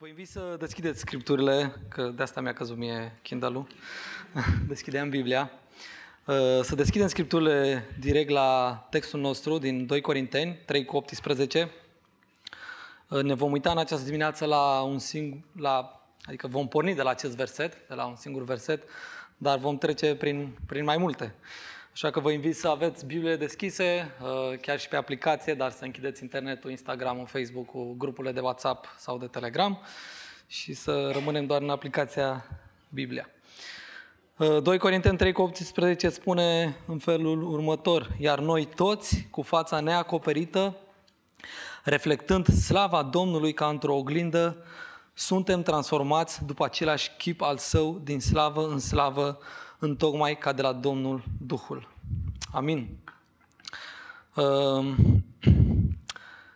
Vă invit să deschideți scripturile, că de asta mi-a căzut mie Kindle-ul. Deschideam Biblia. Uh, să deschidem scripturile direct la textul nostru din 2 Corinteni, 3 cu 18. Uh, ne vom uita în această dimineață la un singur, la, adică vom porni de la acest verset, de la un singur verset, dar vom trece prin, prin mai multe. Așa că vă invit să aveți Biblie deschise, uh, chiar și pe aplicație, dar să închideți internetul, Instagram, Facebook, grupurile de WhatsApp sau de Telegram și să rămânem doar în aplicația Biblia. 2 uh, Corinteni 3 cu 18 spune în felul următor, iar noi toți, cu fața neacoperită, reflectând slava Domnului ca într-o oglindă, suntem transformați după același chip al său din slavă în slavă, întocmai ca de la Domnul Duhul. Amin. Ehm,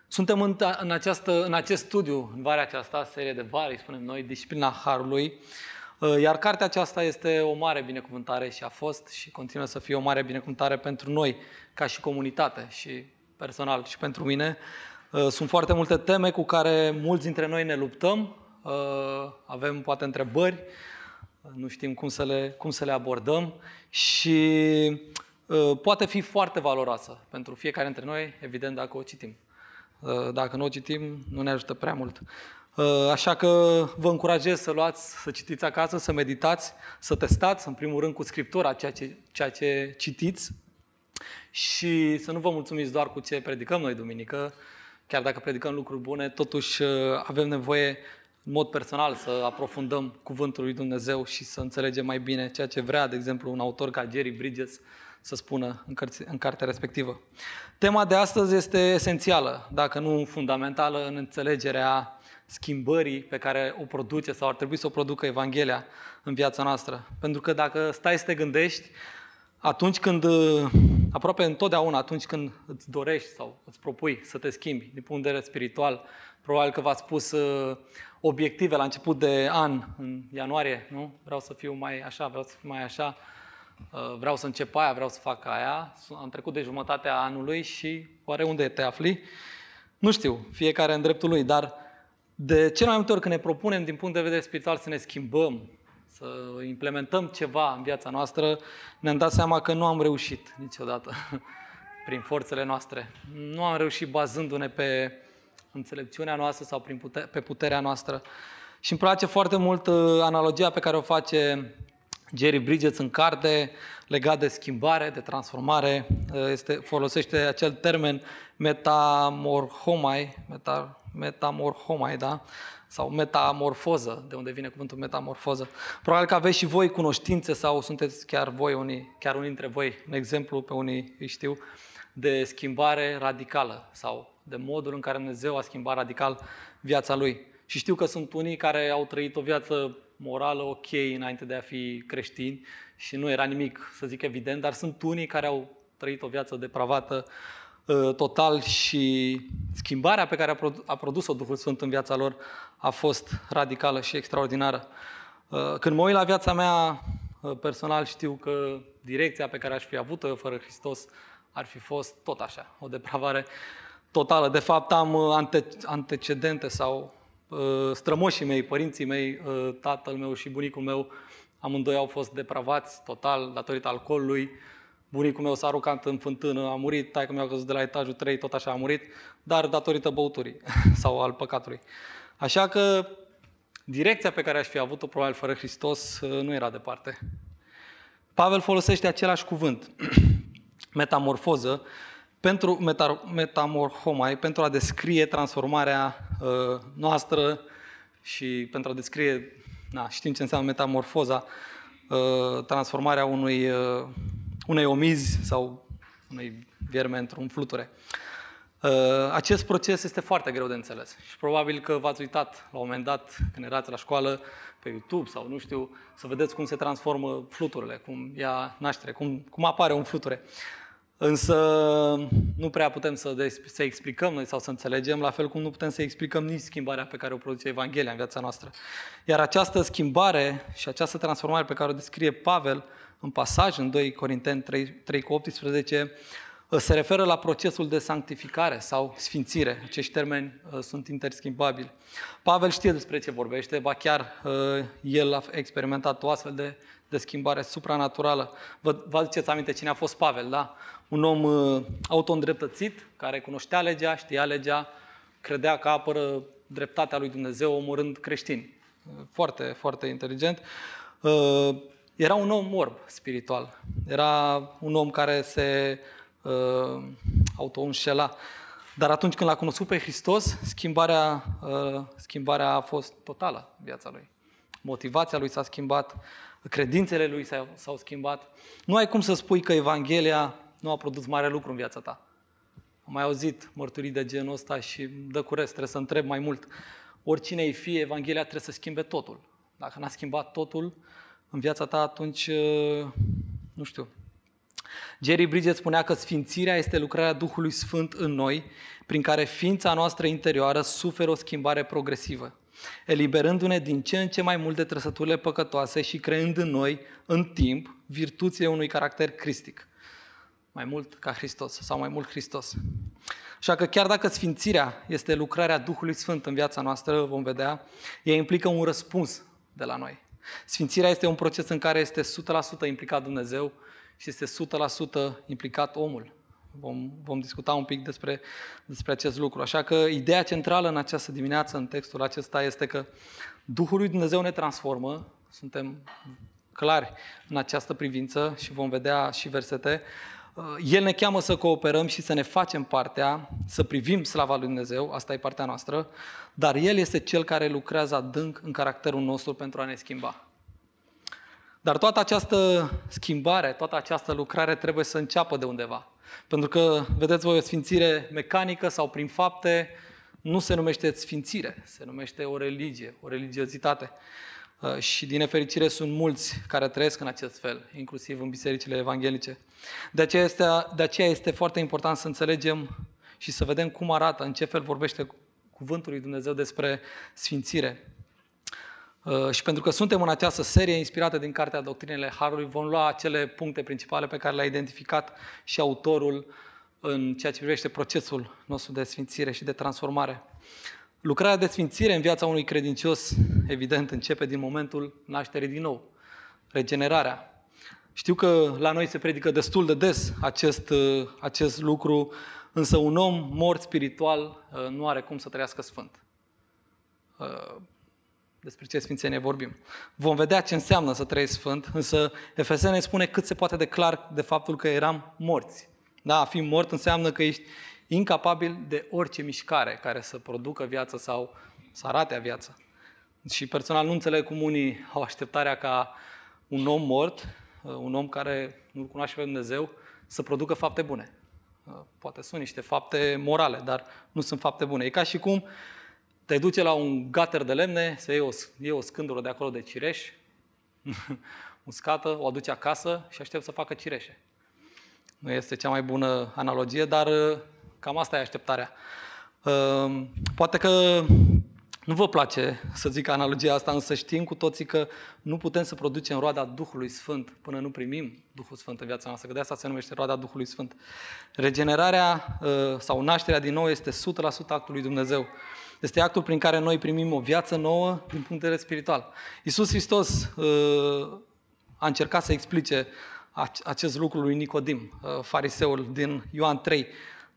suntem în, în, această, în acest studiu, în vara aceasta, serie de vari, spunem noi, Disciplina Harului, ehm, iar cartea aceasta este o mare binecuvântare și a fost și continuă să fie o mare binecuvântare pentru noi, ca și comunitate și personal și pentru mine. Ehm, sunt foarte multe teme cu care mulți dintre noi ne luptăm, avem poate întrebări, nu știm cum să le, cum să le abordăm și uh, poate fi foarte valoroasă pentru fiecare dintre noi, evident, dacă o citim. Uh, dacă nu o citim, nu ne ajută prea mult. Uh, așa că vă încurajez să luați, să citiți acasă, să meditați, să testați, în primul rând, cu Scriptura ceea ce, ceea ce citiți și să nu vă mulțumiți doar cu ce predicăm noi duminică, chiar dacă predicăm lucruri bune, totuși avem nevoie în mod personal să aprofundăm cuvântul lui Dumnezeu și să înțelegem mai bine ceea ce vrea, de exemplu, un autor ca Jerry Bridges să spună în, cărți, în cartea respectivă. Tema de astăzi este esențială, dacă nu fundamentală, în înțelegerea schimbării pe care o produce sau ar trebui să o producă Evanghelia în viața noastră. Pentru că dacă stai să te gândești, atunci când, aproape întotdeauna, atunci când îți dorești sau îți propui să te schimbi din punct de vedere spiritual, probabil că v-ați pus obiective la început de an, în ianuarie, nu? Vreau să fiu mai așa, vreau să fiu mai așa, uh, vreau să încep aia, vreau să fac aia. Am trecut de jumătatea anului și oare unde te afli? Nu știu, fiecare în dreptul lui, dar de cel mai multe ori când ne propunem din punct de vedere spiritual să ne schimbăm, să implementăm ceva în viața noastră, ne-am dat seama că nu am reușit niciodată prin forțele noastre. Nu am reușit bazându-ne pe înțelepciunea noastră sau prin puter, pe puterea noastră. Și îmi place foarte mult uh, analogia pe care o face Jerry Bridges în carte legat de schimbare, de transformare. Uh, este, folosește acel termen metamorhomai, meta, metamorhomai, da? sau metamorfoză, de unde vine cuvântul metamorfoză. Probabil că aveți și voi cunoștințe sau sunteți chiar voi, unii, chiar unii dintre voi, un exemplu pe unii îi știu, de schimbare radicală sau de modul în care Dumnezeu a schimbat radical viața lui. Și știu că sunt unii care au trăit o viață morală ok înainte de a fi creștini și nu era nimic, să zic evident, dar sunt unii care au trăit o viață depravată ă, total și schimbarea pe care a produs-o Duhul Sfânt în viața lor a fost radicală și extraordinară. Ă, când mă uit la viața mea ă, personal, știu că direcția pe care aș fi avut-o fără Hristos ar fi fost tot așa, o depravare totală. De fapt, am uh, ante- antecedente sau uh, strămoșii mei, părinții mei, uh, tatăl meu și bunicul meu, amândoi au fost depravați total datorită alcoolului. Bunicul meu s-a aruncat în fântână, a murit, taică mi-a căzut de la etajul 3, tot așa a murit, dar datorită băuturii sau al păcatului. Așa că direcția pe care aș fi avut-o probabil fără Hristos nu era departe. Pavel folosește același cuvânt, metamorfoză, pentru metamorhomai, pentru a descrie transformarea uh, noastră și pentru a descrie, na, știm ce înseamnă metamorfoza, uh, transformarea unui, uh, unei omizi sau unei vierme într-un fluture. Uh, acest proces este foarte greu de înțeles și probabil că v-ați uitat la un moment dat când erați la școală pe YouTube sau nu știu, să vedeți cum se transformă fluturile, cum ia naștere, cum, cum apare un fluture. Însă nu prea putem să, de- să explicăm noi sau să înțelegem, la fel cum nu putem să explicăm nici schimbarea pe care o produce Evanghelia în viața noastră. Iar această schimbare și această transformare pe care o descrie Pavel în pasaj, în 2 Corinteni 3, 3 cu 18, se referă la procesul de sanctificare sau sfințire. Acești termeni uh, sunt interschimbabili. Pavel știe despre ce vorbește, ba chiar uh, el a experimentat o astfel de, de schimbare supranaturală. Vă, vă aduceți aminte cine a fost Pavel, da? Un om uh, auto-îndreptățit, care cunoștea legea, știa legea, credea că apără dreptatea lui Dumnezeu omorând creștini. Foarte, foarte inteligent. Era un om morb spiritual. Era un om care se uh, auto-înșela. Dar atunci când l-a cunoscut pe Hristos, schimbarea, uh, schimbarea a fost totală în viața lui. Motivația lui s-a schimbat, credințele lui s-au, s-au schimbat. Nu ai cum să spui că Evanghelia nu a produs mare lucru în viața ta. Am mai auzit mărturii de genul ăsta și dă cu rest, trebuie să întreb mai mult. Oricine îi fie, Evanghelia trebuie să schimbe totul. Dacă n-a schimbat totul în viața ta, atunci, uh, nu știu, Jerry Bridget spunea că sfințirea este lucrarea Duhului Sfânt în noi, prin care ființa noastră interioară suferă o schimbare progresivă, eliberându-ne din ce în ce mai multe trăsăturile păcătoase și creând în noi, în timp, virtuțile unui caracter cristic. Mai mult ca Hristos sau mai mult Hristos. Așa că chiar dacă sfințirea este lucrarea Duhului Sfânt în viața noastră, vom vedea, ea implică un răspuns de la noi. Sfințirea este un proces în care este 100% implicat Dumnezeu și este 100% implicat omul. Vom, vom discuta un pic despre, despre acest lucru. Așa că ideea centrală în această dimineață, în textul acesta, este că Duhul lui Dumnezeu ne transformă, suntem clari în această privință și vom vedea și versete. El ne cheamă să cooperăm și să ne facem partea, să privim slava lui Dumnezeu, asta e partea noastră, dar El este Cel care lucrează adânc în caracterul nostru pentru a ne schimba. Dar toată această schimbare, toată această lucrare trebuie să înceapă de undeva. Pentru că, vedeți voi, o sfințire mecanică sau prin fapte nu se numește sfințire, se numește o religie, o religiozitate. Uh, și din nefericire sunt mulți care trăiesc în acest fel, inclusiv în bisericile evanghelice. De aceea este, de aceea este foarte important să înțelegem și să vedem cum arată, în ce fel vorbește cuvântul lui Dumnezeu despre sfințire. Uh, și pentru că suntem în această serie inspirată din Cartea Doctrinele Harului, vom lua acele puncte principale pe care le-a identificat și autorul în ceea ce privește procesul nostru de sfințire și de transformare. Lucrarea de sfințire în viața unui credincios, evident, începe din momentul nașterii din nou, regenerarea. Știu că la noi se predică destul de des acest, uh, acest lucru, însă un om mort spiritual uh, nu are cum să trăiască sfânt despre ce sfințenie vorbim. Vom vedea ce înseamnă să trăiești sfânt, însă Efesene spune cât se poate de clar de faptul că eram morți. Da, a fi mort înseamnă că ești incapabil de orice mișcare care să producă viață sau să arate viață. Și personal nu înțeleg cum unii au așteptarea ca un om mort, un om care nu-L cunoaște pe Dumnezeu, să producă fapte bune. Poate sunt niște fapte morale, dar nu sunt fapte bune. E ca și cum te duce la un gater de lemne, să iei o, iei o scândură de acolo de cireș, uscată, o aduce acasă și aștept să facă cireșe. Nu este cea mai bună analogie, dar uh, cam asta e așteptarea. Uh, poate că nu vă place să zic analogia asta, însă știm cu toții că nu putem să producem roada Duhului Sfânt până nu primim Duhul Sfânt în viața noastră, că de asta se numește roada Duhului Sfânt. Regenerarea uh, sau nașterea din nou este 100% actul lui Dumnezeu. Este actul prin care noi primim o viață nouă din punct de vedere spiritual. Iisus Hristos uh, a încercat să explice acest lucru lui Nicodim, uh, fariseul din Ioan 3,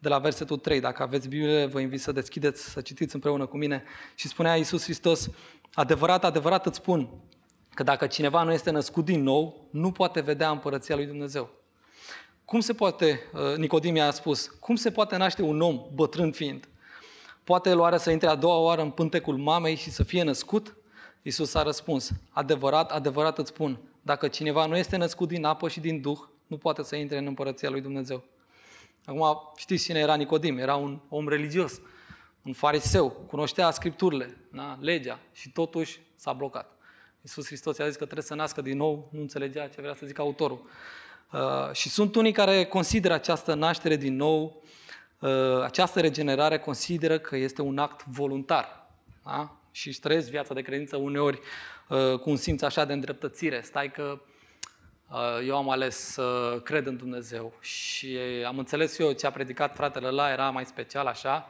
de la versetul 3. Dacă aveți Biblie, vă invit să deschideți, să citiți împreună cu mine. Și spunea Iisus Hristos, adevărat, adevărat îți spun, că dacă cineva nu este născut din nou, nu poate vedea împărăția lui Dumnezeu. Cum se poate, uh, Nicodim a spus, cum se poate naște un om bătrân fiind? Poate el oare să intre a doua oară în pântecul mamei și să fie născut? Iisus a răspuns, adevărat, adevărat îți spun, dacă cineva nu este născut din apă și din Duh, nu poate să intre în împărăția lui Dumnezeu. Acum știți cine era Nicodim? Era un om religios, un fariseu, cunoștea scripturile, da? legea și totuși s-a blocat. Iisus Hristos i-a zis că trebuie să nască din nou, nu înțelegea ce vrea să zică autorul. Uh, și sunt unii care consideră această naștere din nou Ă, această regenerare consideră că este un act voluntar. Da? Și își trăiesc viața de credință uneori ă, cu un simț așa de îndreptățire. Stai că Uh, eu am ales să cred în Dumnezeu și am înțeles eu ce a predicat fratele ăla, era mai special așa,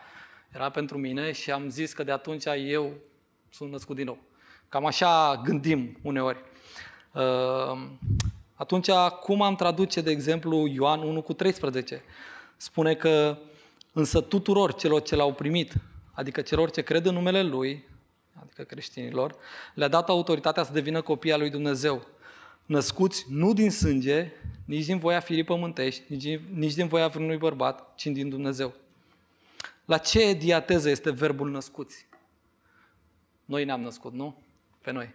era pentru mine și am zis că de atunci eu sunt născut din nou. Cam așa gândim uneori. Uh, atunci, cum am traduce, de exemplu, Ioan 1 cu 13? Spune că însă tuturor celor ce l-au primit, adică celor ce cred în numele Lui, adică creștinilor, le-a dat autoritatea să devină copii al lui Dumnezeu născuți nu din sânge, nici din voia firii pământești, nici, nici din voia vreunui bărbat, ci din Dumnezeu. La ce diateză este verbul născuți? Noi ne-am născut, nu? Pe noi.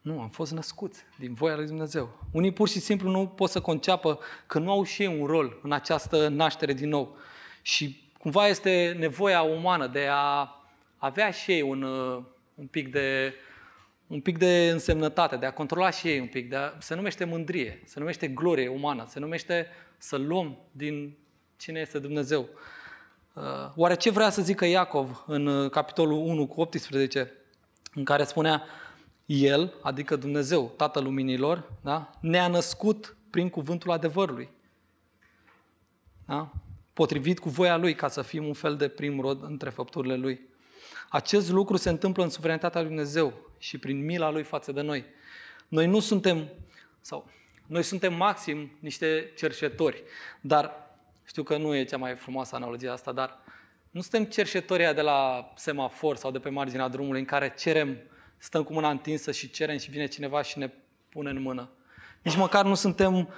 Nu, am fost născuți din voia lui Dumnezeu. Unii pur și simplu nu pot să conceapă că nu au și ei un rol în această naștere din nou. Și cumva este nevoia umană de a avea și ei un, uh, un pic de un pic de însemnătate, de a controla și ei un pic, de a, se numește mândrie, se numește glorie umană, se numește să luăm din cine este Dumnezeu. Uh, oare ce vrea să zică Iacov în uh, capitolul 1 cu 18, în care spunea El, adică Dumnezeu, Tatăl Luminilor, da? ne-a născut prin cuvântul adevărului. Da? Potrivit cu voia Lui, ca să fim un fel de prim rod între făpturile Lui. Acest lucru se întâmplă în suveranitatea lui Dumnezeu și prin mila Lui față de noi. Noi nu suntem, sau noi suntem maxim niște cerșetori, dar știu că nu e cea mai frumoasă analogie asta, dar nu suntem cerșetorii de la semafor sau de pe marginea drumului în care cerem, stăm cu mâna întinsă și cerem și vine cineva și ne pune în mână. Nici măcar nu suntem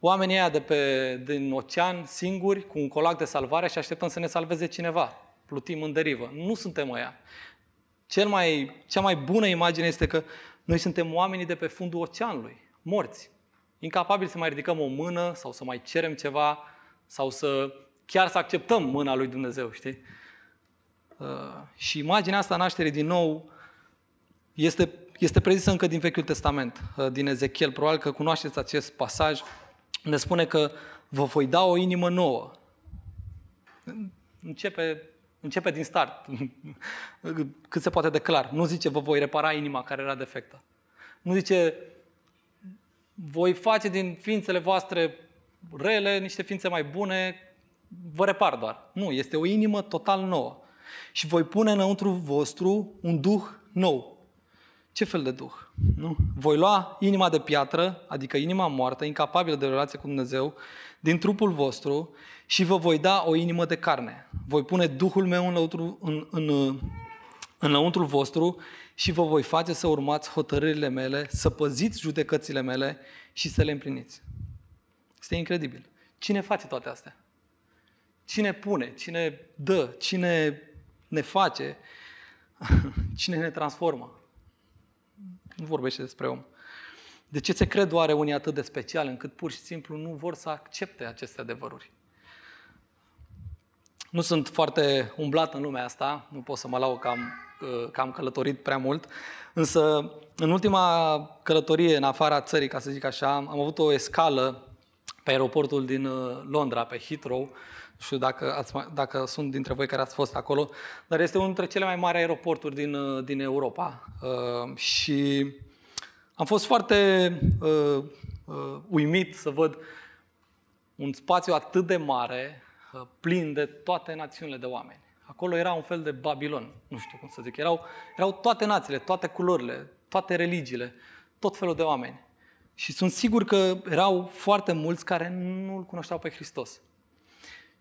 oamenii aia de pe, din ocean singuri, cu un colac de salvare și așteptăm să ne salveze cineva. Plutim în derivă. Nu suntem aia. Cel mai, cea mai bună imagine este că noi suntem oamenii de pe fundul oceanului, morți, incapabili să mai ridicăm o mână sau să mai cerem ceva sau să chiar să acceptăm mâna lui Dumnezeu, știi? Uh, și imaginea asta nașterii din nou este, este prezisă încă din Vechiul Testament, uh, din Ezechiel. Probabil că cunoașteți acest pasaj. Ne spune că vă voi da o inimă nouă. Începe Începe din start, cât se poate de clar. Nu zice, vă voi repara inima care era defectă. Nu zice, voi face din ființele voastre rele niște ființe mai bune, vă repar doar. Nu, este o inimă total nouă. Și voi pune înăuntru vostru un duh nou. Ce fel de duh? Nu? Voi lua inima de piatră, adică inima moartă, incapabilă de relație cu Dumnezeu, din trupul vostru și vă voi da o inimă de carne. Voi pune Duhul meu înăuntru, în, în, înăuntru vostru și vă voi face să urmați hotărârile mele, să păziți judecățile mele și să le împliniți. Este incredibil. Cine face toate astea? Cine pune? Cine dă? Cine ne face? Cine ne transformă? Nu vorbește despre om. De ce se cred oare unii atât de special încât pur și simplu nu vor să accepte aceste adevăruri? Nu sunt foarte umblat în lumea asta, nu pot să mă lau că am, că am călătorit prea mult, însă în ultima călătorie în afara țării, ca să zic așa, am avut o escală pe aeroportul din uh, Londra, pe Heathrow, nu știu dacă, ați, dacă sunt dintre voi care ați fost acolo, dar este unul dintre cele mai mari aeroporturi din, uh, din Europa. Uh, și am fost foarte uh, uh, uimit să văd un spațiu atât de mare, uh, plin de toate națiunile de oameni. Acolo era un fel de Babilon, nu știu cum să zic. Erau, erau toate națiile, toate culorile, toate religiile, tot felul de oameni. Și sunt sigur că erau foarte mulți care nu-L cunoșteau pe Hristos.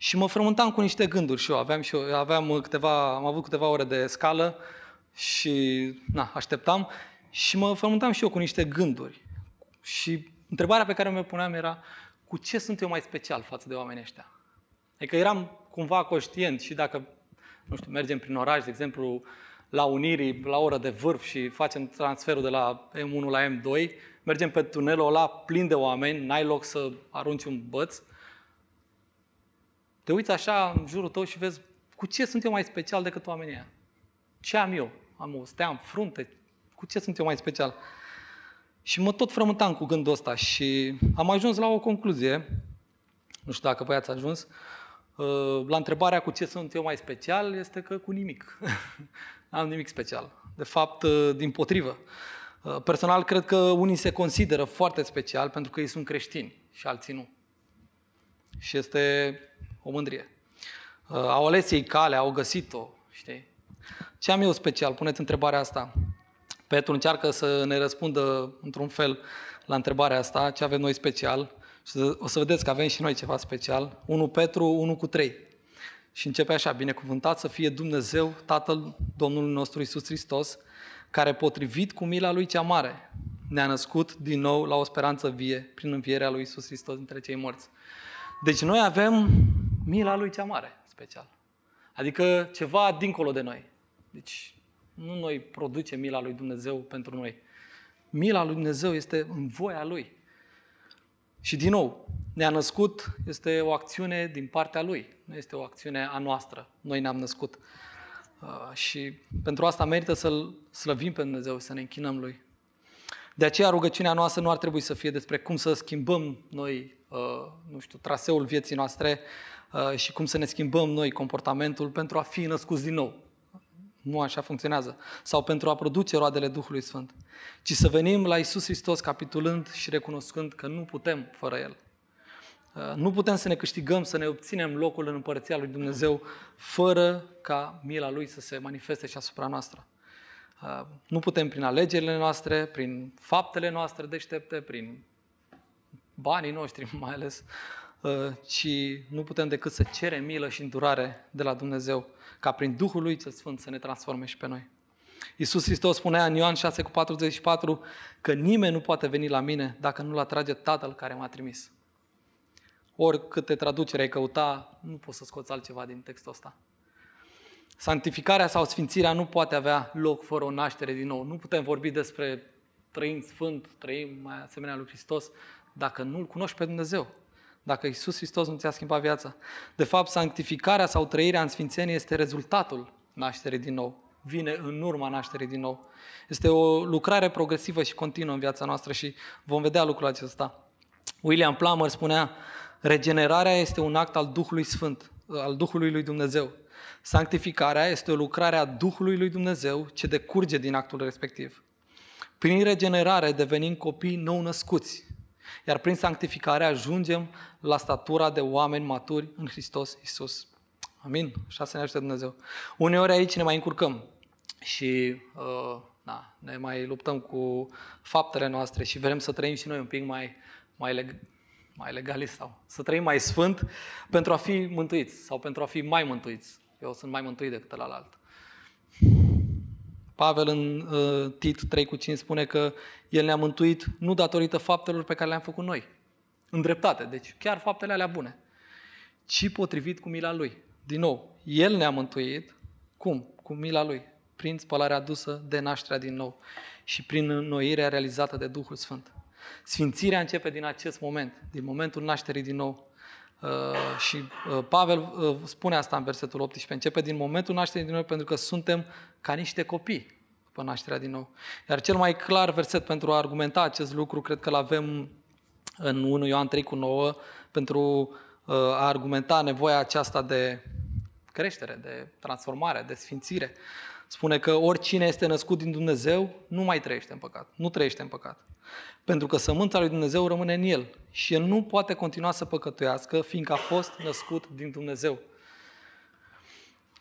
Și mă frământam cu niște gânduri și eu. Aveam, și eu, aveam câteva, am avut câteva ore de scală și na, așteptam și mă frământam și eu cu niște gânduri. Și întrebarea pe care mi-o puneam era, cu ce sunt eu mai special față de oamenii ăștia? Adică eram cumva conștient și dacă, nu știu, mergem prin oraș, de exemplu, la Unirii, la oră de vârf și facem transferul de la M1 la M2, mergem pe tunelul ăla plin de oameni, n-ai loc să arunci un băț, te uiți așa în jurul tău și vezi cu ce sunt eu mai special decât oamenii ăia? Ce am eu? Am o stea în frunte? Cu ce sunt eu mai special? Și mă tot frământam cu gândul ăsta și am ajuns la o concluzie, nu știu dacă voi ați ajuns, uh, la întrebarea cu ce sunt eu mai special, este că cu nimic. N-am nimic special. De fapt, uh, din potrivă. Uh, personal, cred că unii se consideră foarte special pentru că ei sunt creștini și alții nu. Și este o mândrie. Uh, au ales ei cale, au găsit-o, știi? Ce am eu special? Puneți întrebarea asta. Petru încearcă să ne răspundă într-un fel la întrebarea asta, ce avem noi special. Și o să vedeți că avem și noi ceva special. 1 Petru 1 cu 3. Și începe așa, binecuvântat să fie Dumnezeu, Tatăl Domnului nostru Isus Hristos, care potrivit cu mila Lui cea mare, ne-a născut din nou la o speranță vie prin învierea Lui Isus Hristos dintre cei morți. Deci noi avem mila Lui cea mare, special. Adică ceva dincolo de noi. Deci nu noi producem mila Lui Dumnezeu pentru noi. Mila Lui Dumnezeu este în voia Lui. Și din nou, ne-a născut este o acțiune din partea Lui, nu este o acțiune a noastră. Noi ne-am născut. Uh, și pentru asta merită să-L slăvim pe Dumnezeu, să ne închinăm Lui. De aceea rugăciunea noastră nu ar trebui să fie despre cum să schimbăm noi, uh, nu știu, traseul vieții noastre uh, și cum să ne schimbăm noi comportamentul pentru a fi născuți din nou. Nu așa funcționează. Sau pentru a produce roadele Duhului Sfânt. Ci să venim la Isus Hristos capitulând și recunoscând că nu putem fără El. Uh, nu putem să ne câștigăm, să ne obținem locul în Împărăția Lui Dumnezeu fără ca mila Lui să se manifeste și asupra noastră. Uh, nu putem prin alegerile noastre, prin faptele noastre deștepte, prin banii noștri mai ales, uh, ci nu putem decât să cerem milă și îndurare de la Dumnezeu, ca prin Duhul Lui cel Sfânt să ne transforme și pe noi. Iisus Hristos spunea în Ioan 6 cu 44 că nimeni nu poate veni la mine dacă nu-L atrage Tatăl care m-a trimis. Oricâte traducere ai căuta, nu poți să scoți altceva din textul ăsta. Sanctificarea sau sfințirea nu poate avea loc fără o naștere din nou. Nu putem vorbi despre trăim sfânt, trăim mai asemenea lui Hristos, dacă nu-L cunoști pe Dumnezeu. Dacă Isus Hristos nu ți-a schimbat viața. De fapt, sanctificarea sau trăirea în sfințenie este rezultatul nașterii din nou. Vine în urma nașterii din nou. Este o lucrare progresivă și continuă în viața noastră și vom vedea lucrul acesta. William Plummer spunea, regenerarea este un act al Duhului Sfânt, al Duhului lui Dumnezeu. Sanctificarea este o lucrare a Duhului lui Dumnezeu ce decurge din actul respectiv. Prin regenerare devenim copii nou născuți, iar prin sanctificare ajungem la statura de oameni maturi în Hristos Isus. Amin? Așa să ne ajute Dumnezeu. Uneori aici ne mai încurcăm și uh, na, ne mai luptăm cu faptele noastre și vrem să trăim și noi un pic mai, mai, leg- mai legalist sau să trăim mai sfânt pentru a fi mântuiți sau pentru a fi mai mântuiți. Eu sunt mai mântuit decât alt. Pavel în uh, Tit 3 cu 5 spune că El ne-a mântuit nu datorită faptelor pe care le-am făcut noi, în dreptate, deci chiar faptele alea bune, ci potrivit cu mila Lui. Din nou, El ne-a mântuit, cum? Cu mila Lui, prin spălarea adusă de nașterea din nou și prin înnoirea realizată de Duhul Sfânt. Sfințirea începe din acest moment, din momentul nașterii din nou. Uh, și uh, Pavel uh, spune asta în versetul 18. Începe din momentul nașterii din nou pentru că suntem ca niște copii după nașterea din nou. Iar cel mai clar verset pentru a argumenta acest lucru, cred că îl avem în 1 Ioan 3 cu 9, pentru a argumenta nevoia aceasta de creștere, de transformare, de sfințire. Spune că oricine este născut din Dumnezeu nu mai trăiește în păcat, nu trăiește în păcat. Pentru că sămânța lui Dumnezeu rămâne în el și el nu poate continua să păcătuiască, fiindcă a fost născut din Dumnezeu.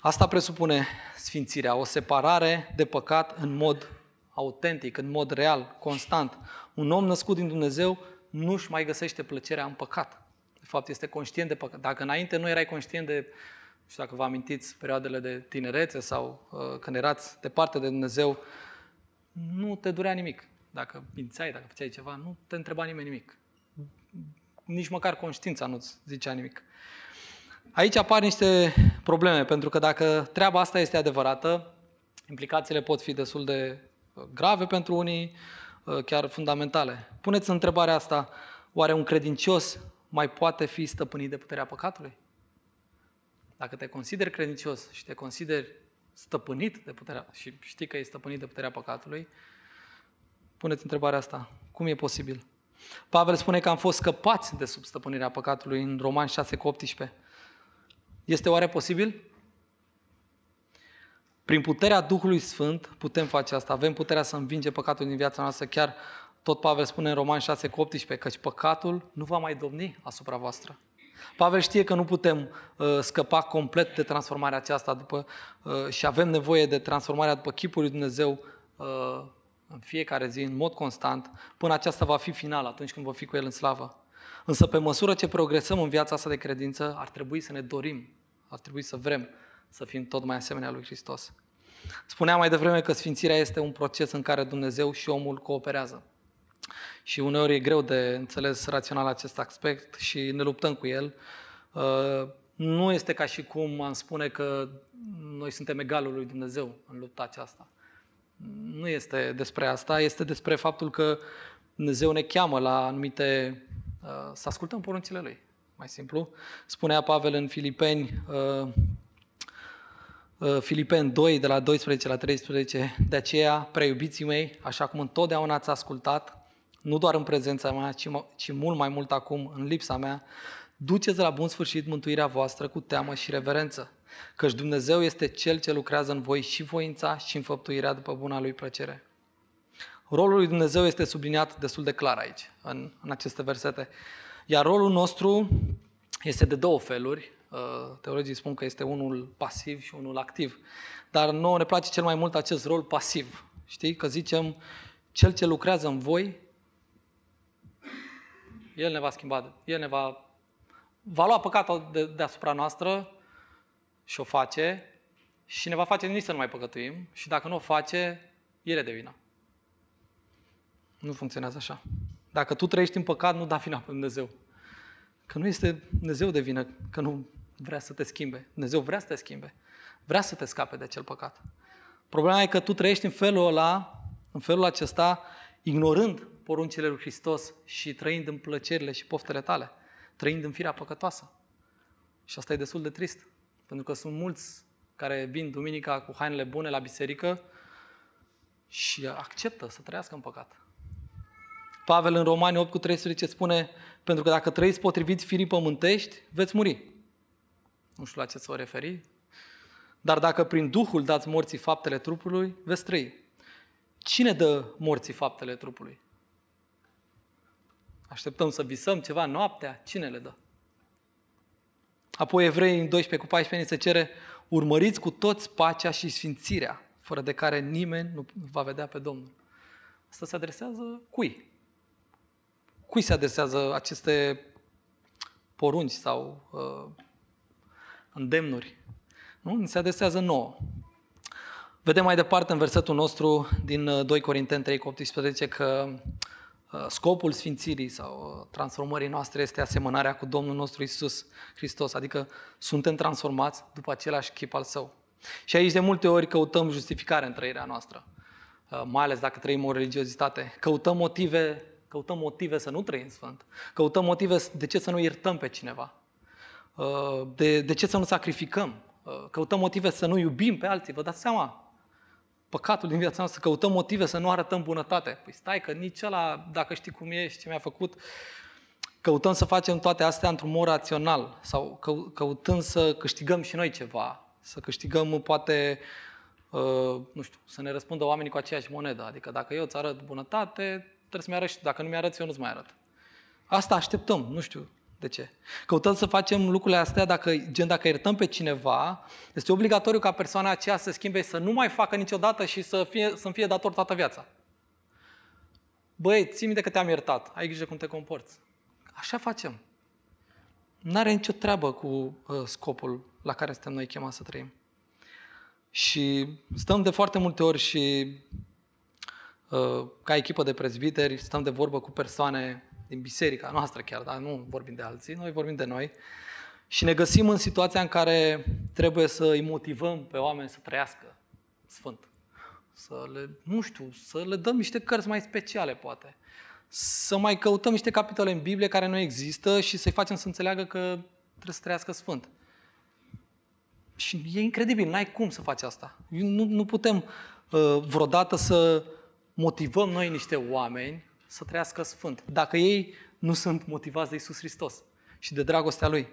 Asta presupune sfințirea, o separare de păcat în mod autentic, în mod real, constant. Un om născut din Dumnezeu nu-și mai găsește plăcerea în păcat. De fapt, este conștient de păcat. Dacă înainte nu erai conștient de, nu știu dacă vă amintiți, perioadele de tinerețe sau uh, când erați departe de Dumnezeu, nu te durea nimic. Dacă mințeai, dacă făceai ceva, nu te întreba nimeni nimic. Nici măcar conștiința nu-ți zicea nimic. Aici apar niște probleme, pentru că dacă treaba asta este adevărată, implicațiile pot fi destul de uh, grave pentru unii, uh, chiar fundamentale. Puneți întrebarea asta, oare un credincios mai poate fi stăpânit de puterea păcatului? Dacă te consideri credincios și te consideri stăpânit de puterea, și știi că e stăpânit de puterea păcatului, puneți întrebarea asta. Cum e posibil? Pavel spune că am fost scăpați de sub stăpânirea păcatului în Roman 6 cu 18. Este oare posibil? Prin puterea Duhului Sfânt putem face asta. Avem puterea să învinge păcatul din viața noastră. Chiar tot Pavel spune în Roman 6 cu 18 căci păcatul nu va mai domni asupra voastră. Pavel știe că nu putem uh, scăpa complet de transformarea aceasta după, uh, și avem nevoie de transformarea după chipul lui Dumnezeu uh, în fiecare zi, în mod constant, până aceasta va fi final, atunci când vom fi cu El în slavă. Însă pe măsură ce progresăm în viața asta de credință, ar trebui să ne dorim, ar trebui să vrem să fim tot mai asemenea lui Hristos. Spuneam mai devreme că sfințirea este un proces în care Dumnezeu și omul cooperează. Și uneori e greu de înțeles rațional acest aspect și ne luptăm cu el. Uh, nu este ca și cum am spune că noi suntem egalul lui Dumnezeu în lupta aceasta. Nu este despre asta, este despre faptul că Dumnezeu ne cheamă la anumite... Uh, să ascultăm poruncile Lui, mai simplu. Spunea Pavel în Filipeni, uh, Filipeni 2, de la 12 la 13, de aceea, preiubiții mei, așa cum întotdeauna ați ascultat, nu doar în prezența mea, ci, ci mult mai mult acum, în lipsa mea, duceți la bun sfârșit mântuirea voastră cu teamă și reverență, căci Dumnezeu este Cel ce lucrează în voi și voința și înfăptuirea după buna Lui plăcere. Rolul lui Dumnezeu este subliniat destul de clar aici, în, în aceste versete. Iar rolul nostru este de două feluri. Uh, teologii spun că este unul pasiv și unul activ. Dar nouă ne place cel mai mult acest rol pasiv. Știi? Că zicem, cel ce lucrează în voi el ne va schimba, El ne va, va lua păcatul de, deasupra noastră și o face și ne va face nici să nu mai păcătuim și dacă nu o face, El e de vină. Nu funcționează așa. Dacă tu trăiești în păcat, nu da vina pe Dumnezeu. Că nu este Dumnezeu de vină, că nu vrea să te schimbe. Dumnezeu vrea să te schimbe. Vrea să te scape de acel păcat. Problema e că tu trăiești în felul ăla, în felul acesta, ignorând poruncile lui Hristos și trăind în plăcerile și poftele tale, trăind în firea păcătoasă. Și asta e destul de trist, pentru că sunt mulți care vin duminica cu hainele bune la biserică și acceptă să trăiască în păcat. Pavel în Romani 8 cu 13 spune, pentru că dacă trăiți potrivit firii pământești, veți muri. Nu știu la ce să o referi. Dar dacă prin Duhul dați morții faptele trupului, veți trăi. Cine dă morții faptele trupului? Așteptăm să visăm ceva noaptea? Cine le dă? Apoi Evrei în 12 cu 14 se cere urmăriți cu toți pacea și sfințirea, fără de care nimeni nu va vedea pe Domnul. Asta se adresează cui? Cui se adresează aceste porunci sau uh, îndemnuri? Nu? Se adresează nouă. Vedem mai departe în versetul nostru din 2 uh, Corinteni 3 cu 18 că Uh, scopul sfințirii sau uh, transformării noastre este asemănarea cu Domnul nostru Isus Hristos, adică suntem transformați după același chip al Său. Și aici de multe ori căutăm justificare în trăirea noastră, uh, mai ales dacă trăim o religiozitate. Căutăm motive, căutăm motive să nu trăim sfânt, căutăm motive de ce să nu iertăm pe cineva, de, de ce să nu sacrificăm, căutăm motive să nu iubim pe alții. Vă dați seama, păcatul din viața noastră, să căutăm motive să nu arătăm bunătate. Păi stai că nici ăla, dacă știi cum e și ce mi-a făcut, căutăm să facem toate astea într-un mod rațional sau căutăm să câștigăm și noi ceva, să câștigăm poate, uh, nu știu, să ne răspundă oamenii cu aceeași monedă. Adică dacă eu îți arăt bunătate, trebuie să-mi arăți, dacă nu mi-arăți, eu nu-ți mai arăt. Asta așteptăm, nu știu, de ce? Căutăm să facem lucrurile astea, dacă, gen dacă iertăm pe cineva, este obligatoriu ca persoana aceea să se schimbe, să nu mai facă niciodată și să fie, să-mi fie dator toată viața. Băi, ții minte că te-am iertat, ai grijă cum te comporți. Așa facem. Nu are nicio treabă cu uh, scopul la care suntem noi chemați să trăim. Și stăm de foarte multe ori și uh, ca echipă de prezbiteri, stăm de vorbă cu persoane din biserica noastră chiar, dar nu vorbim de alții, noi vorbim de noi. Și ne găsim în situația în care trebuie să îi motivăm pe oameni să trăiască sfânt. Să le, nu știu, să le dăm niște cărți mai speciale, poate. Să mai căutăm niște capitole în Biblie care nu există și să-i facem să înțeleagă că trebuie să trăiască sfânt. Și e incredibil, n-ai cum să faci asta. Nu, nu putem uh, vreodată să motivăm noi niște oameni să trăiască sfânt, dacă ei nu sunt motivați de Isus Hristos și de dragostea Lui.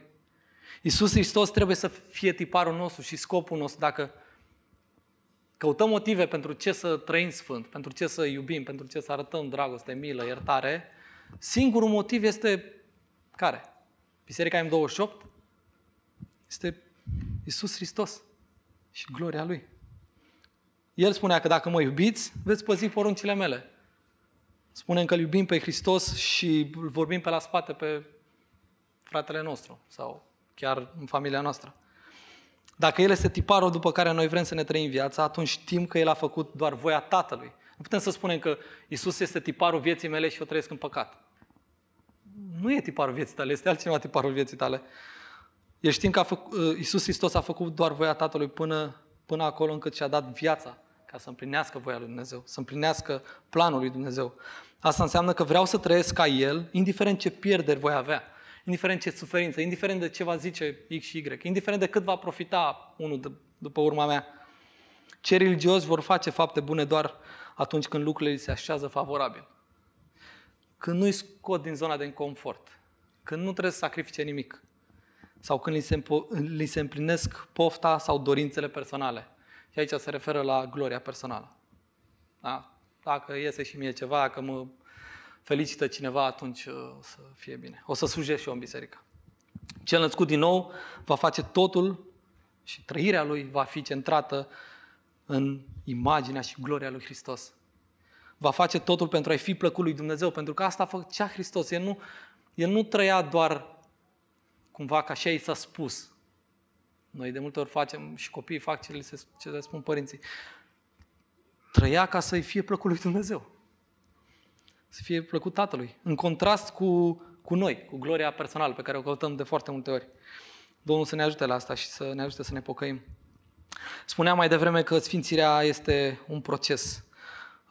Isus Hristos trebuie să fie tiparul nostru și scopul nostru. Dacă căutăm motive pentru ce să trăim sfânt, pentru ce să iubim, pentru ce să arătăm dragoste, milă, iertare, singurul motiv este care? Biserica M28 este Isus Hristos și gloria Lui. El spunea că dacă mă iubiți, veți păzi poruncile mele. Spunem că îl iubim pe Hristos și îl vorbim pe la spate pe fratele nostru sau chiar în familia noastră. Dacă El este tiparul după care noi vrem să ne trăim viața, atunci știm că El a făcut doar voia Tatălui. Nu putem să spunem că Isus este tiparul vieții mele și eu trăiesc în păcat. Nu e tiparul vieții tale, este altcineva tiparul vieții tale. El știm că a făcut, uh, Iisus Hristos a făcut doar voia Tatălui până, până acolo încât și-a dat viața ca să împlinească voia lui Dumnezeu, să împlinească planul lui Dumnezeu. Asta înseamnă că vreau să trăiesc ca El, indiferent ce pierderi voi avea, indiferent ce suferință, indiferent de ce va zice X și Y, indiferent de cât va profita unul de, după urma mea. Cei religioși vor face fapte bune doar atunci când lucrurile se așează favorabil. Când nu-i scot din zona de confort, când nu trebuie să sacrifice nimic, sau când li se, li se împlinesc pofta sau dorințele personale. Și aici se referă la gloria personală. Da? Dacă iese și mie ceva, dacă mă felicită cineva, atunci uh, o să fie bine. O să slujesc și eu în biserică. Cel născut din nou va face totul și trăirea lui va fi centrată în imaginea și gloria lui Hristos. Va face totul pentru a-i fi plăcut lui Dumnezeu, pentru că asta făcea Hristos. El nu, el nu trăia doar cumva ca așa i s-a spus. Noi de multe ori facem și copiii fac ce le, se, ce le spun părinții. Trăia ca să-i fie plăcut lui Dumnezeu. Să fie plăcut Tatălui. În contrast cu, cu noi, cu gloria personală pe care o căutăm de foarte multe ori. Domnul să ne ajute la asta și să ne ajute să ne pocăim. Spuneam mai devreme că sfințirea este un proces.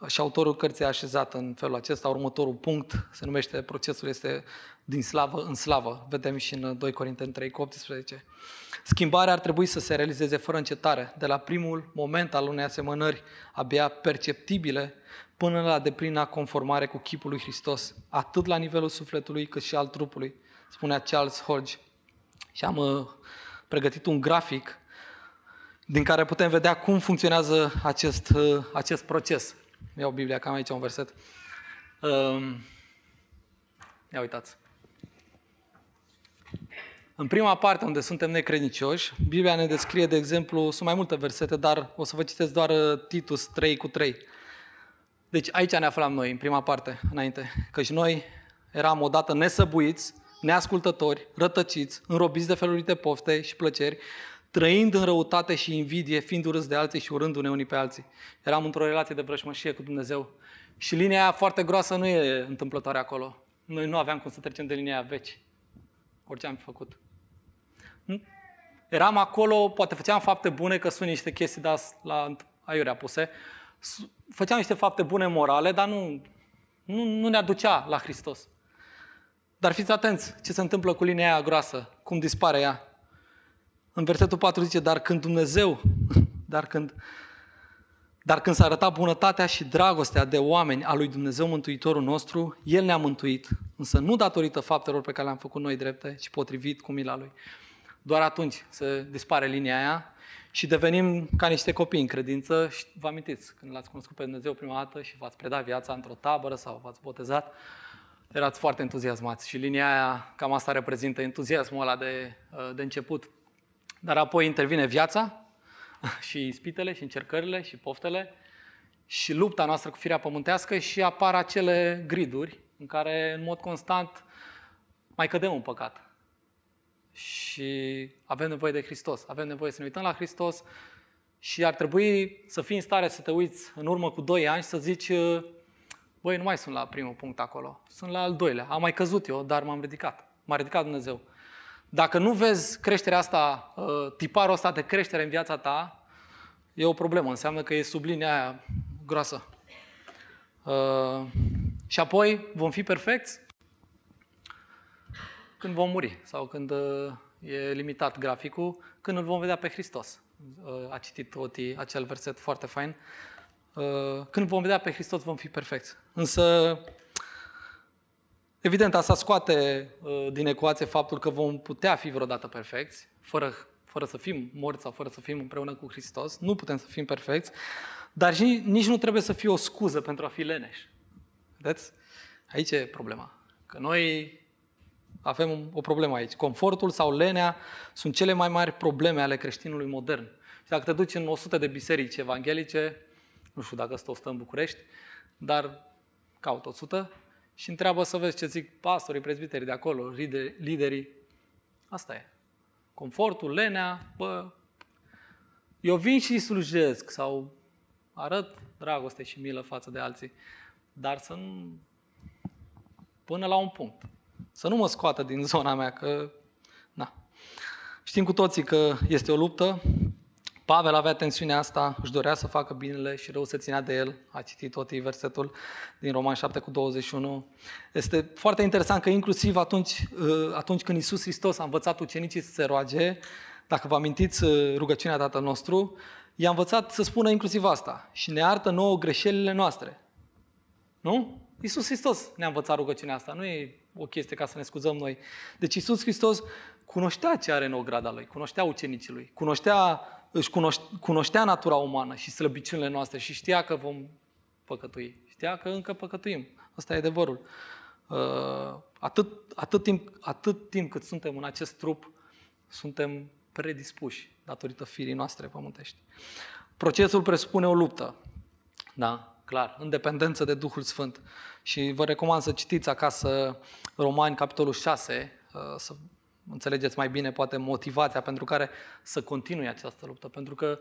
Și autorul cărții a așezat în felul acesta. Următorul punct se numește procesul este din slavă în slavă. Vedem și în 2 Corinteni 3 cu 18. Schimbarea ar trebui să se realizeze fără încetare, de la primul moment al unei asemănări abia perceptibile până la deplina conformare cu chipul lui Hristos, atât la nivelul sufletului cât și al trupului, spunea Charles Hodge. Și am uh, pregătit un grafic din care putem vedea cum funcționează acest, uh, acest proces. Iau Biblia, cam aici un verset. Uh, ia uitați. În prima parte, unde suntem necredincioși, Biblia ne descrie, de exemplu, sunt mai multe versete, dar o să vă citesc doar uh, Titus 3 cu 3. Deci aici ne aflam noi, în prima parte, înainte, căci noi eram odată nesăbuiți, neascultători, rătăciți, înrobiți de felurite pofte și plăceri, trăind în răutate și invidie, fiind urâți de alții și urându-ne unii pe alții. Eram într-o relație de vrășmășie cu Dumnezeu. Și linia aia foarte groasă nu e întâmplătoare acolo. Noi nu aveam cum să trecem de linia aia veci. Orice am făcut. Eram acolo, poate făceam fapte bune, că sunt niște chestii de la aiurea puse. Făceam niște fapte bune morale, dar nu, nu, nu ne aducea la Hristos. Dar fiți atenți ce se întâmplă cu linia aia groasă, cum dispare ea. În versetul 4 zice, dar când Dumnezeu, dar când, dar când s-a arătat bunătatea și dragostea de oameni a lui Dumnezeu Mântuitorul nostru, El ne-a mântuit, însă nu datorită faptelor pe care le-am făcut noi drepte, ci potrivit cu mila Lui. Doar atunci se dispare linia aia și devenim ca niște copii în credință și vă amintiți, când l-ați cunoscut pe Dumnezeu prima dată și v-ați predat viața într-o tabără sau v-ați botezat, erați foarte entuziasmați și linia aia, cam asta reprezintă entuziasmul ăla de, de început. Dar apoi intervine viața și ispitele și încercările și poftele și lupta noastră cu firea pământească și apar acele griduri în care în mod constant mai cădem în păcat și avem nevoie de Hristos. Avem nevoie să ne uităm la Hristos și ar trebui să fii în stare să te uiți în urmă cu 2 ani și să zici băi, nu mai sunt la primul punct acolo, sunt la al doilea. Am mai căzut eu, dar m-am ridicat. M-a ridicat Dumnezeu. Dacă nu vezi creșterea asta, ă, tiparul ăsta de creștere în viața ta, e o problemă. Înseamnă că e sub linia aia groasă. Ă, și apoi vom fi perfecți? când vom muri sau când uh, e limitat graficul, când îl vom vedea pe Hristos. Uh, a citit Oti acel verset foarte fain. Uh, când vom vedea pe Hristos vom fi perfecți. Însă, evident, asta scoate din ecuație faptul că vom putea fi vreodată perfecți, fără, fără să fim morți sau fără să fim împreună cu Hristos, nu putem să fim perfecți, dar nici nu trebuie să fie o scuză pentru a fi leneși. Vedeți? Aici e problema. Că noi avem o problemă aici. Confortul sau lenea sunt cele mai mari probleme ale creștinului modern. Și dacă te duci în 100 de biserici evanghelice, nu știu dacă sunt 100 în București, dar caut 100 și întreabă să vezi ce zic pastorii, prezbiterii de acolo, liderii. Asta e. Confortul, lenea, bă, eu vin și slujesc sau arăt dragoste și milă față de alții, dar să nu, până la un punct. Să nu mă scoată din zona mea, că, na. Știm cu toții că este o luptă, Pavel avea tensiunea asta, își dorea să facă binele și rău se ținea de el. A citit tot versetul din Roman 7 cu 21. Este foarte interesant că inclusiv atunci, uh, atunci când Isus Hristos a învățat ucenicii să se roage, dacă vă amintiți uh, rugăciunea Tatăl nostru, i-a învățat să spună inclusiv asta. Și ne artă nouă greșelile noastre. Nu? Isus Hristos ne-a învățat rugăciunea asta. Nu e o chestie ca să ne scuzăm noi. Deci Isus Hristos cunoștea ce are în ograda lui, cunoștea ucenicii lui, cunoștea își cunoștea natura umană și slăbiciunile noastre și știa că vom păcătui. Știa că încă păcătuim. Asta e adevărul. Uh, atât, atât, timp, atât timp cât suntem în acest trup, suntem predispuși datorită firii noastre pământești. Procesul presupune o luptă. Da, clar, în dependență de Duhul Sfânt. Și vă recomand să citiți acasă Romani, capitolul 6, uh, să înțelegeți mai bine poate motivația pentru care să continui această luptă. Pentru că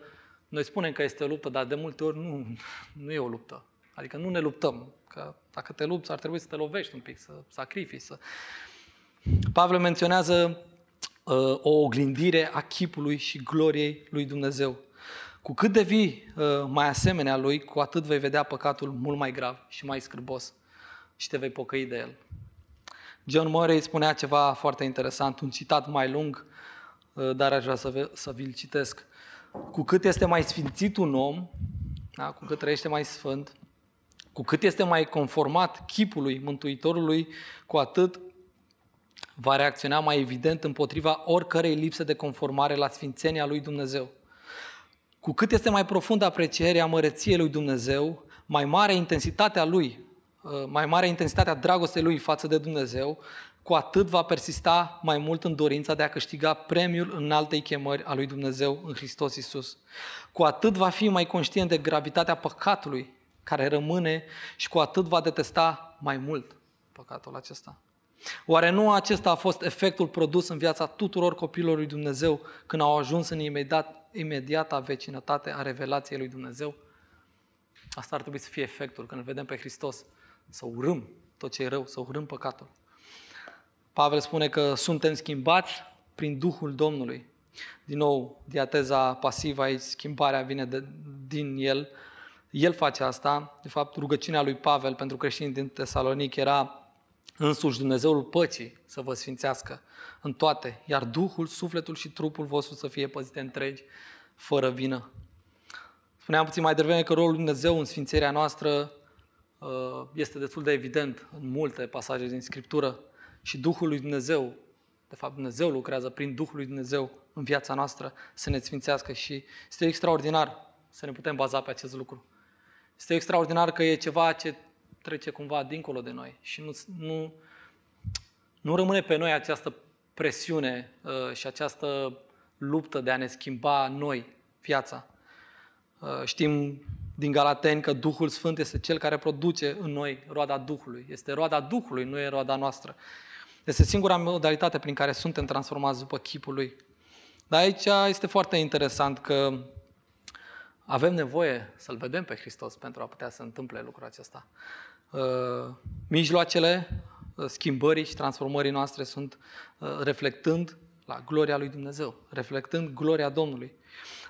noi spunem că este o luptă, dar de multe ori nu, nu e o luptă. Adică nu ne luptăm. Că dacă te lupți, ar trebui să te lovești un pic, să sacrifici. Să... Pavel menționează uh, o oglindire a chipului și gloriei lui Dumnezeu. Cu cât devii uh, mai asemenea lui, cu atât vei vedea păcatul mult mai grav și mai scârbos și te vei pocăi de el. John Murray spunea ceva foarte interesant, un citat mai lung, uh, dar aș vrea să, să vi-l citesc. Cu cât este mai sfințit un om, da, cu cât trăiește mai sfânt, cu cât este mai conformat chipului Mântuitorului, cu atât va reacționa mai evident împotriva oricărei lipse de conformare la sfințenia lui Dumnezeu. Cu cât este mai profundă aprecierea măreției lui Dumnezeu, mai mare intensitatea lui Uh, mai mare intensitatea dragostei lui față de Dumnezeu, cu atât va persista mai mult în dorința de a câștiga premiul în altei chemări a lui Dumnezeu în Hristos Isus. Cu atât va fi mai conștient de gravitatea păcatului care rămâne și cu atât va detesta mai mult păcatul acesta. Oare nu acesta a fost efectul produs în viața tuturor copiilor lui Dumnezeu când au ajuns în imediat, imediata vecinătate a revelației lui Dumnezeu? Asta ar trebui să fie efectul când îl vedem pe Hristos să urâm tot ce e rău, să urâm păcatul. Pavel spune că suntem schimbați prin Duhul Domnului. Din nou, diateza pasivă aici, schimbarea vine de, din el. El face asta. De fapt, rugăciunea lui Pavel pentru creștinii din Tesalonic era însuși Dumnezeul păcii să vă sfințească în toate, iar Duhul, sufletul și trupul vostru să fie păzite întregi, fără vină. Spuneam puțin mai devreme că rolul lui Dumnezeu în sfințenia noastră Uh, este destul de evident în multe pasaje din Scriptură și Duhul lui Dumnezeu, de fapt Dumnezeu lucrează prin Duhul lui Dumnezeu în viața noastră să ne sfințească și este extraordinar să ne putem baza pe acest lucru. Este extraordinar că e ceva ce trece cumva dincolo de noi și nu, nu, nu rămâne pe noi această presiune uh, și această luptă de a ne schimba noi viața. Uh, știm din Galateni că Duhul Sfânt este Cel care produce în noi roada Duhului. Este roada Duhului, nu e roada noastră. Este singura modalitate prin care suntem transformați după chipul Lui. Dar aici este foarte interesant că avem nevoie să-L vedem pe Hristos pentru a putea să întâmple lucrul acesta. Uh, mijloacele uh, schimbării și transformării noastre sunt uh, reflectând la gloria lui Dumnezeu, reflectând gloria Domnului.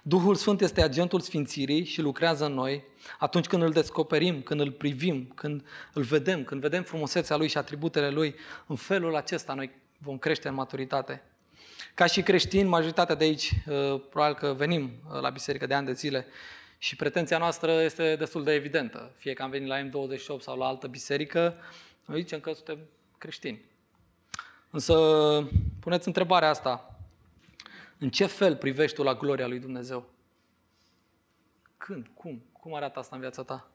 Duhul Sfânt este agentul sfințirii și lucrează în noi atunci când îl descoperim, când îl privim, când îl vedem, când vedem frumusețea lui și atributele lui. În felul acesta noi vom crește în maturitate. Ca și creștini, majoritatea de aici, uh, probabil că venim uh, la biserică de ani de zile și pretenția noastră este destul de evidentă. Fie că am venit la M28 sau la altă biserică, noi zicem că suntem creștini. Însă puneți întrebarea asta. În ce fel privești tu la gloria lui Dumnezeu? Când? Cum? Cum arată asta în viața ta?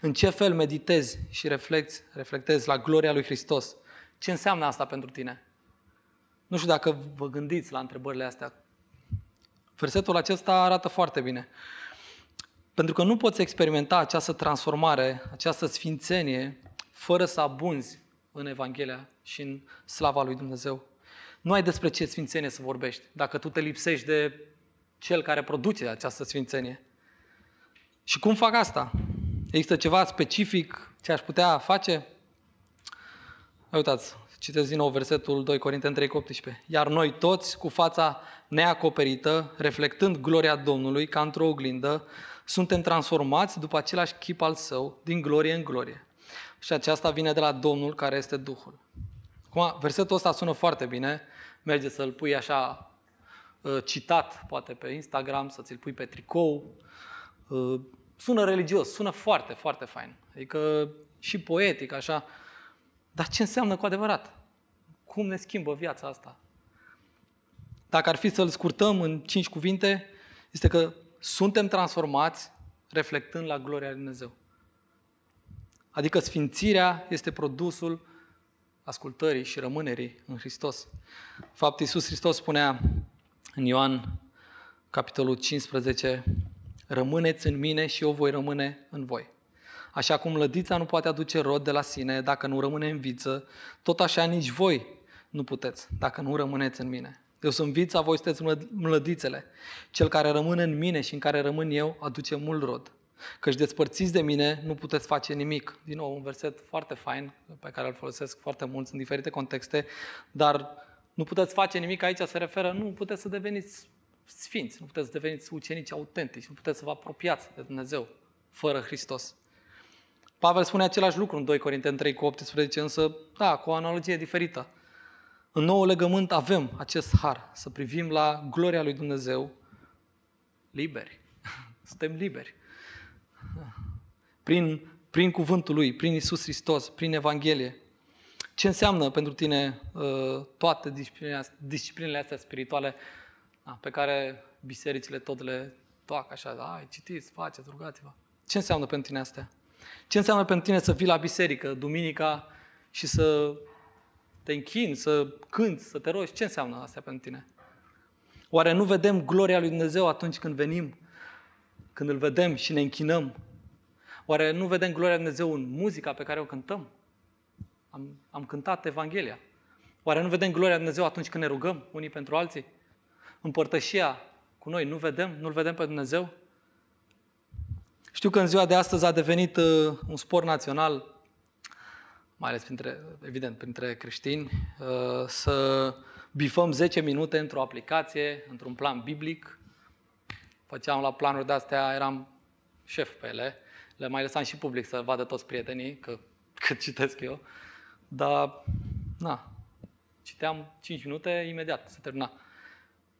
În ce fel meditezi și reflecti, reflectezi la gloria lui Hristos? Ce înseamnă asta pentru tine? Nu știu dacă vă gândiți la întrebările astea. Versetul acesta arată foarte bine. Pentru că nu poți experimenta această transformare, această sfințenie, fără să abunzi în Evanghelia și în slava lui Dumnezeu. Nu ai despre ce sfințenie să vorbești, dacă tu te lipsești de cel care produce această sfințenie. Și cum fac asta? Există ceva specific ce aș putea face? Uitați, citesc din nou versetul 2 Corinteni 3 18. Iar noi toți, cu fața neacoperită, reflectând gloria Domnului ca într-o oglindă, suntem transformați după același chip al său, din glorie în glorie. Și aceasta vine de la Domnul care este Duhul. Acum, versetul ăsta sună foarte bine, merge să-l pui așa uh, citat, poate pe Instagram, să ți-l pui pe tricou. Uh, sună religios, sună foarte, foarte fain. Adică și poetic, așa. Dar ce înseamnă cu adevărat? Cum ne schimbă viața asta? Dacă ar fi să-l scurtăm în cinci cuvinte, este că suntem transformați reflectând la gloria lui Dumnezeu. Adică sfințirea este produsul ascultării și rămânerii în Hristos. Fapt, Iisus Hristos spunea în Ioan, capitolul 15, Rămâneți în mine și eu voi rămâne în voi. Așa cum lădița nu poate aduce rod de la sine dacă nu rămâne în viță, tot așa nici voi nu puteți dacă nu rămâneți în mine. Eu sunt vița, voi sunteți mlădițele. Cel care rămâne în mine și în care rămân eu aduce mult rod. Căci despărțiți de mine nu puteți face nimic. Din nou, un verset foarte fain pe care îl folosesc foarte mult în diferite contexte, dar nu puteți face nimic aici se referă, nu puteți să deveniți sfinți, nu puteți să deveniți ucenici autentici, nu puteți să vă apropiați de Dumnezeu fără Hristos. Pavel spune același lucru în 2 Corinteni 3 cu 18, însă, da, cu o analogie diferită. În nou legământ avem acest har să privim la gloria lui Dumnezeu liberi. Suntem liberi. Prin, prin cuvântul Lui, prin Isus Hristos, prin Evanghelie. Ce înseamnă pentru tine uh, toate disciplinele, disciplinele astea spirituale pe care bisericile tot le toacă așa, ai, citiți, faceți, rugați-vă. Ce înseamnă pentru tine astea? Ce înseamnă pentru tine să vii la biserică duminica și să te închini, să cânți, să te rogi? Ce înseamnă astea pentru tine? Oare nu vedem gloria lui Dumnezeu atunci când venim, când îl vedem și ne închinăm? Oare nu vedem gloria lui Dumnezeu în muzica pe care o cântăm? Am, am cântat Evanghelia. Oare nu vedem gloria lui Dumnezeu atunci când ne rugăm unii pentru alții? Împărtășia cu noi, nu vedem? Nu-L vedem pe Dumnezeu? Știu că în ziua de astăzi a devenit uh, un spor național, mai ales printre, evident, printre creștini, uh, să bifăm 10 minute într-o aplicație, într-un plan biblic. Făceam la planuri de astea, eram șef pe ele, le mai lăsam și public să vadă toți prietenii, că, că citesc eu. Dar, na, citeam 5 minute, imediat se termina.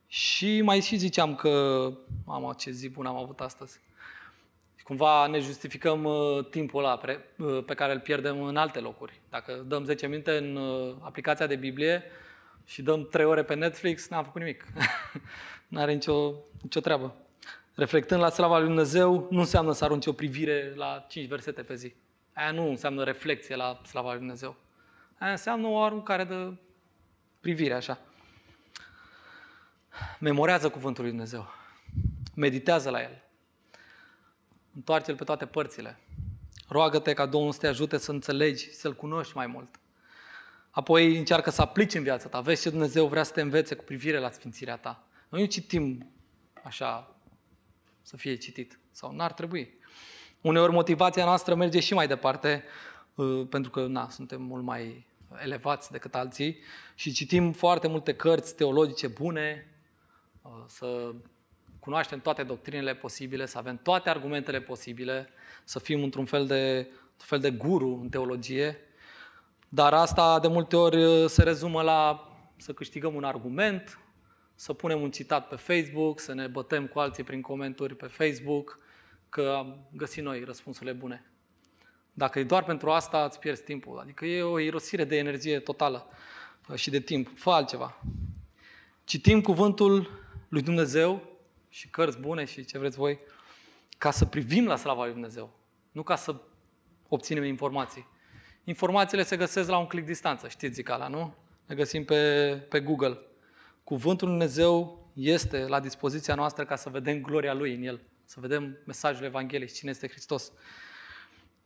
Și mai și ziceam că, mama, ce zi bună am avut astăzi. Și cumva ne justificăm uh, timpul ăla pe, uh, pe care îl pierdem în alte locuri. Dacă dăm 10 minute în uh, aplicația de Biblie și dăm 3 ore pe Netflix, n-am făcut nimic. N-are nicio, nicio treabă. Reflectând la slava lui Dumnezeu, nu înseamnă să arunci o privire la 5 versete pe zi. Aia nu înseamnă reflexie la slava lui Dumnezeu. Aia înseamnă o aruncare de privire, așa. Memorează cuvântul lui Dumnezeu. Meditează la el. Întoarce-l pe toate părțile. Roagă-te ca Domnul să te ajute să înțelegi, să-L cunoști mai mult. Apoi încearcă să aplici în viața ta. Vezi ce Dumnezeu vrea să te învețe cu privire la sfințirea ta. Noi nu citim așa să fie citit. Sau n-ar trebui. Uneori motivația noastră merge și mai departe, uh, pentru că na, suntem mult mai elevați decât alții și citim foarte multe cărți teologice bune, uh, să cunoaștem toate doctrinele posibile, să avem toate argumentele posibile, să fim într-un fel de, un fel de guru în teologie, dar asta de multe ori uh, se rezumă la să câștigăm un argument, să punem un citat pe Facebook, să ne bătem cu alții prin comentarii pe Facebook, că am găsit noi răspunsurile bune. Dacă e doar pentru asta, îți pierzi timpul. Adică e o irosire de energie totală uh, și de timp. Fă altceva. Citim cuvântul lui Dumnezeu și cărți bune și ce vreți voi, ca să privim la slava lui Dumnezeu, nu ca să obținem informații. Informațiile se găsesc la un click distanță, știți zicala, nu? Ne găsim pe, pe Google. Cuvântul Lui Dumnezeu este la dispoziția noastră ca să vedem gloria Lui în El, să vedem mesajul Evangheliei și cine este Hristos.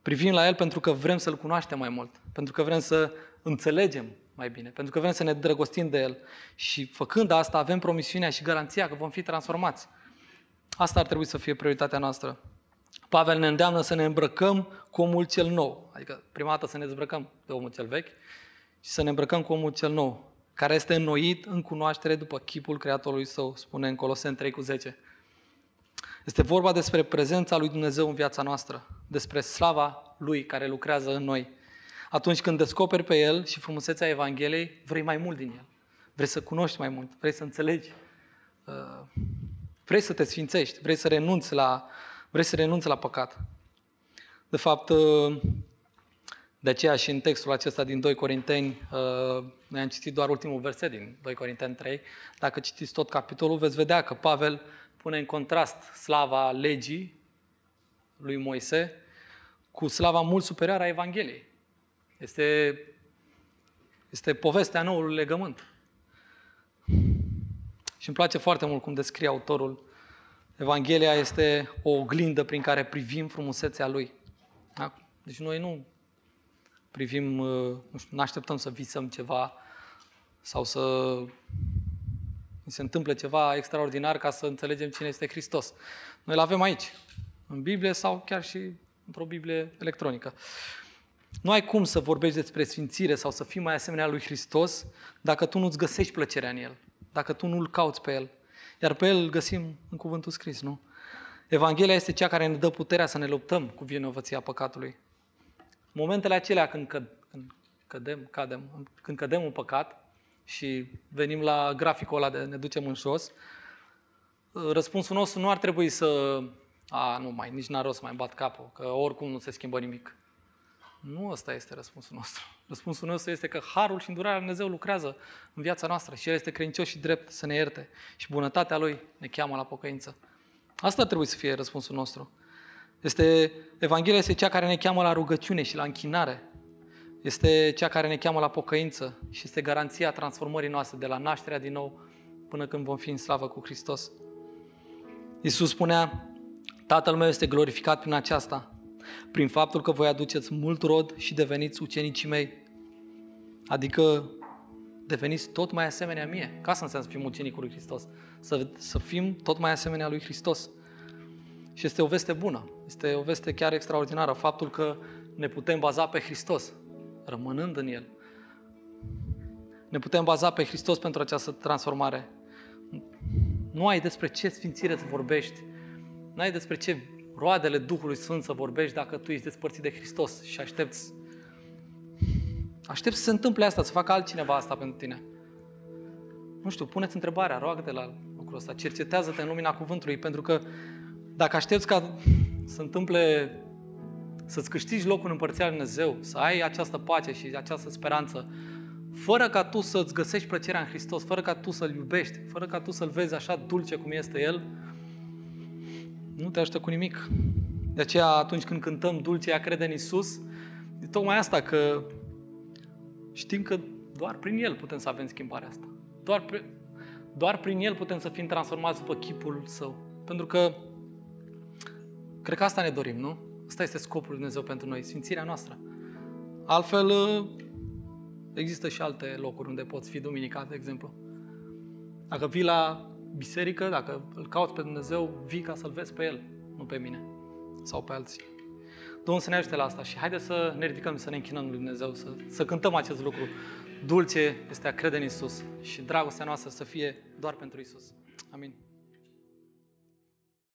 Privim la El pentru că vrem să-L cunoaștem mai mult, pentru că vrem să înțelegem mai bine, pentru că vrem să ne drăgostim de El și făcând asta avem promisiunea și garanția că vom fi transformați. Asta ar trebui să fie prioritatea noastră. Pavel ne îndeamnă să ne îmbrăcăm cu omul cel nou, adică prima dată să ne dezbrăcăm de omul cel vechi și să ne îmbrăcăm cu omul cel nou, care este înnoit în cunoaștere după chipul Creatorului Său, spune în Coloseni 3 cu 10. Este vorba despre prezența lui Dumnezeu în viața noastră, despre slava Lui care lucrează în noi. Atunci când descoperi pe El și frumusețea Evangheliei, vrei mai mult din El. Vrei să cunoști mai mult, vrei să înțelegi, uh, vrei să te sfințești, vrei să renunți la, vrei să renunți la păcat. De fapt, uh, de aceea și în textul acesta din 2 Corinteni, uh, noi am citit doar ultimul verset din 2 Corinteni 3, dacă citiți tot capitolul, veți vedea că Pavel pune în contrast slava legii lui Moise cu slava mult superioară a Evangheliei. Este, este povestea noului legământ. Și îmi place foarte mult cum descrie autorul. Evanghelia este o oglindă prin care privim frumusețea lui. Da? Deci noi nu privim, uh, nu știu, nu așteptăm să visăm ceva sau să ni se întâmple ceva extraordinar ca să înțelegem cine este Hristos. Noi îl avem aici, în Biblie sau chiar și într-o Biblie electronică. Nu ai cum să vorbești despre sfințire sau să fii mai asemenea lui Hristos dacă tu nu-ți găsești plăcerea în El, dacă tu nu-L cauți pe El. Iar pe El îl găsim în cuvântul scris, nu? Evanghelia este cea care ne dă puterea să ne luptăm cu vinovăția păcatului. Momentele acelea când, căd, când cădem, cadem, când cădem în păcat și venim la graficul ăla de ne ducem în jos, răspunsul nostru nu ar trebui să a, nu mai, nici n-ar rost să mai bat capul, că oricum nu se schimbă nimic. Nu ăsta este răspunsul nostru. Răspunsul nostru este că harul și îndurarea Lui Dumnezeu lucrează în viața noastră și El este credincios și drept să ne ierte. Și bunătatea Lui ne cheamă la pocăință. Asta trebuie să fie răspunsul nostru. Este, Evanghelia este cea care ne cheamă la rugăciune și la închinare. Este cea care ne cheamă la pocăință și este garanția transformării noastre de la nașterea din nou până când vom fi în slavă cu Hristos. Iisus spunea, Tatăl meu este glorificat prin aceasta, prin faptul că voi aduceți mult rod și deveniți ucenicii mei. Adică deveniți tot mai asemenea mie. Ca să înseamnă să fim ucenicul lui Hristos. Să, să fim tot mai asemenea lui Hristos. Și este o veste bună. Este o veste chiar extraordinară. Faptul că ne putem baza pe Hristos, rămânând în El. Ne putem baza pe Hristos pentru această transformare. Nu ai despre ce sfințire să vorbești. Nu ai despre ce roadele Duhului Sfânt să vorbești dacă tu ești despărțit de Hristos și aștepți Aștept să se întâmple asta, să facă altcineva asta pentru tine. Nu știu, puneți întrebarea, roagă-te la lucrul ăsta, cercetează-te în lumina cuvântului, pentru că dacă aștepți ca să întâmple, să-ți câștigi locul în Împărțirea Lui Dumnezeu, să ai această pace și această speranță, fără ca tu să-ți găsești plăcerea în Hristos, fără ca tu să-L iubești, fără ca tu să-L vezi așa dulce cum este El, nu te ajută cu nimic. De aceea, atunci când cântăm Dulce, ea crede în Isus, e tocmai asta, că știm că doar prin El putem să avem schimbarea asta. Doar, prin, doar prin El putem să fim transformați după chipul Său. Pentru că cred că asta ne dorim, nu? Asta este scopul lui Dumnezeu pentru noi, sfințirea noastră. Altfel, există și alte locuri unde poți fi duminica, de exemplu. Dacă vii la biserică, dacă îl cauți pe Dumnezeu, vii ca să-L vezi pe El, nu pe mine sau pe alții. Domnul să ne ajute la asta și haide să ne ridicăm, să ne închinăm lui Dumnezeu, să, să cântăm acest lucru. Dulce este a crede în Isus și dragostea noastră să fie doar pentru Isus. Amin.